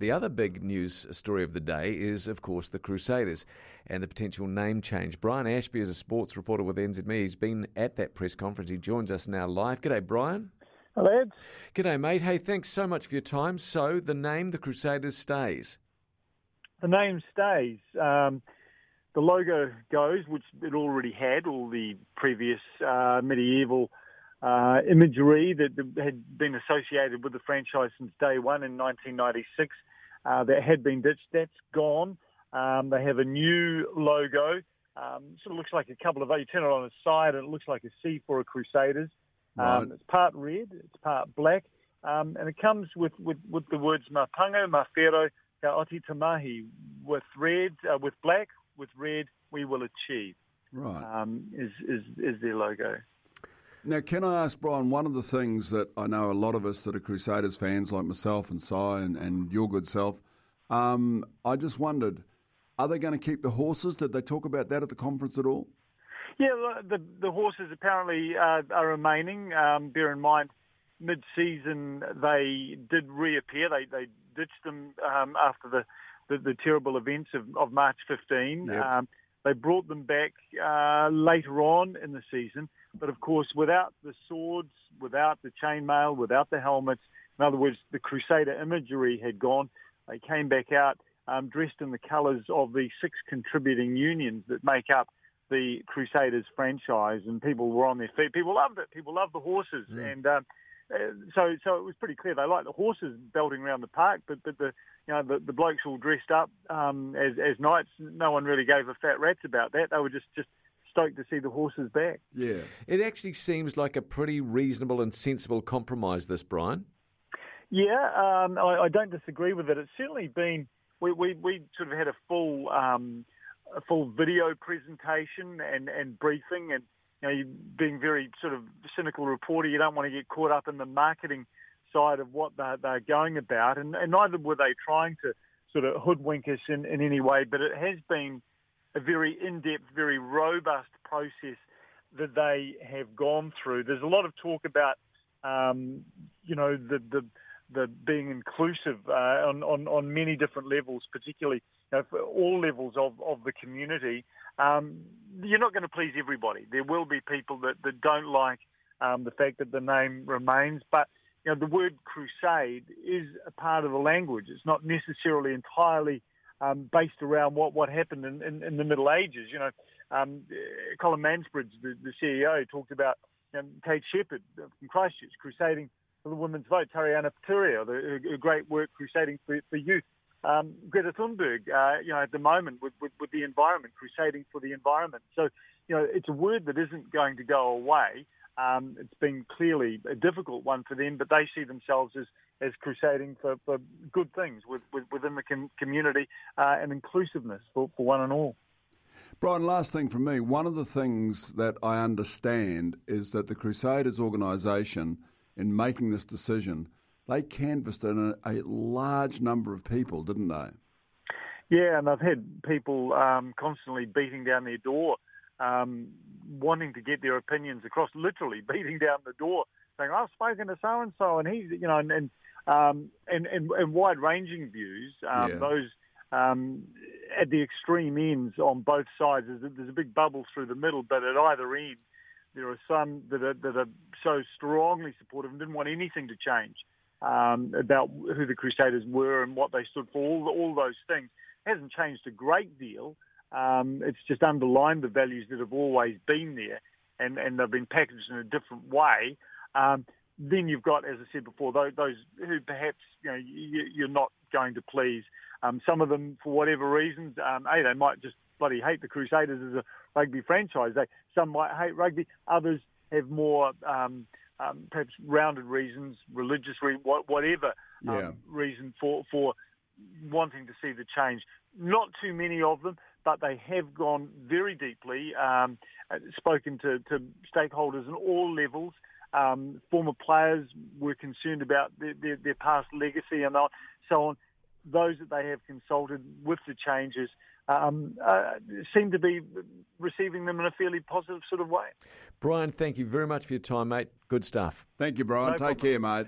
The other big news story of the day is, of course, the Crusaders and the potential name change. Brian Ashby is a sports reporter with NZME. He's been at that press conference. He joins us now live. G'day, Brian. Hello, lads. G'day, mate. Hey, thanks so much for your time. So, the name, the Crusaders, stays. The name stays. Um, the logo goes, which it already had, all the previous uh, medieval uh, imagery that had been associated with the franchise since day one in 1996 uh, that had been ditched. That's gone. Um, they have a new logo. Um, sort of looks like a couple of, you turn it on its side and it looks like a C for a Crusaders. Um, right. It's part red, it's part black, um, and it comes with, with, with the words Mapango, Mawhero, Ka Oti Tamahi, with red, uh, with black, with red, we will achieve. Right. Um, is, is, is their logo. Now, can I ask, Brian, one of the things that I know a lot of us that are Crusaders fans, like myself and Si and, and your good self, um, I just wondered, are they going to keep the horses? Did they talk about that at the conference at all? Yeah, the, the horses apparently uh, are remaining. Um, bear in mind, mid-season they did reappear. They, they ditched them um, after the, the, the, terrible events of, of March 15. Yep. Um, they brought them back uh, later on in the season. But of course, without the swords, without the chainmail, without the helmets, in other words, the Crusader imagery had gone. They came back out um, dressed in the colours of the six contributing unions that make up the Crusaders franchise, and people were on their feet. People loved it. People loved the horses, mm. and um, uh, so so it was pretty clear they liked the horses belting around the park, but but the you know the, the blokes all dressed up um, as as knights. No one really gave a fat rat's about that. They were just just stoked to see the horses back. Yeah. It actually seems like a pretty reasonable and sensible compromise, this, Brian. Yeah, um, I, I, don't disagree with it. It's certainly been, we, we, we sort of had a full, um, a full video presentation and, and briefing and, you know, being very sort of cynical reporter, you don't want to get caught up in the marketing side of what they're, they're going about. And, and neither were they trying to sort of hoodwink us in, in any way, but it has been a very in-depth, very robust process that they have gone through. There's a lot of talk about, um, you know, the, the the being inclusive uh, on, on on many different levels, particularly you know, all levels of, of the community. Um, you're not going to please everybody. There will be people that, that don't like um, the fact that the name remains, but you know, the word crusade is a part of the language. It's not necessarily entirely um, based around what, what happened in, in, in the Middle Ages. You know, um, Colin Mansbridge, the, the CEO, talked about you know, Kate Sheppard from Christchurch crusading for the women's vote, Tariana Paturia, the, a great work crusading for, for youth. Um, Greta Thunberg, uh, you know, at the moment with, with, with, the environment, crusading for the environment. So, you know, it's a word that isn't going to go away. Um, it's been clearly a difficult one for them, but they see themselves as, as crusading for, for good things with, with, within the com- community uh, and inclusiveness for, for one and all. Brian, last thing from me. One of the things that I understand is that the Crusaders organisation, in making this decision, they canvassed a, a large number of people, didn't they? Yeah, and I've had people um, constantly beating down their door um, wanting to get their opinions across, literally beating down the door, saying, "I've spoken to so and so," and he's, you know, and and um, and, and, and wide-ranging views. Um, yeah. Those um, at the extreme ends on both sides. There's a, there's a big bubble through the middle, but at either end, there are some that are that are so strongly supportive and didn't want anything to change um, about who the Crusaders were and what they stood for. All all those things it hasn't changed a great deal. Um, it's just underlined the values that have always been there, and, and they've been packaged in a different way. Um, then you've got, as I said before, those, those who perhaps you know you, are not going to please. Um, some of them, for whatever reasons, um, hey, they might just bloody hate the Crusaders as a rugby franchise. They some might hate rugby, others have more um, um, perhaps rounded reasons, religious, re- whatever um, yeah. reason for for wanting to see the change. Not too many of them but they have gone very deeply, um, spoken to, to, stakeholders in all levels. Um, former players were concerned about their, their, their, past legacy and so on. Those that they have consulted with the changes um, uh, seem to be receiving them in a fairly positive sort of way. Brian, thank you very much for your time, mate. Good stuff. Thank you, Brian. No Take problem. care, mate.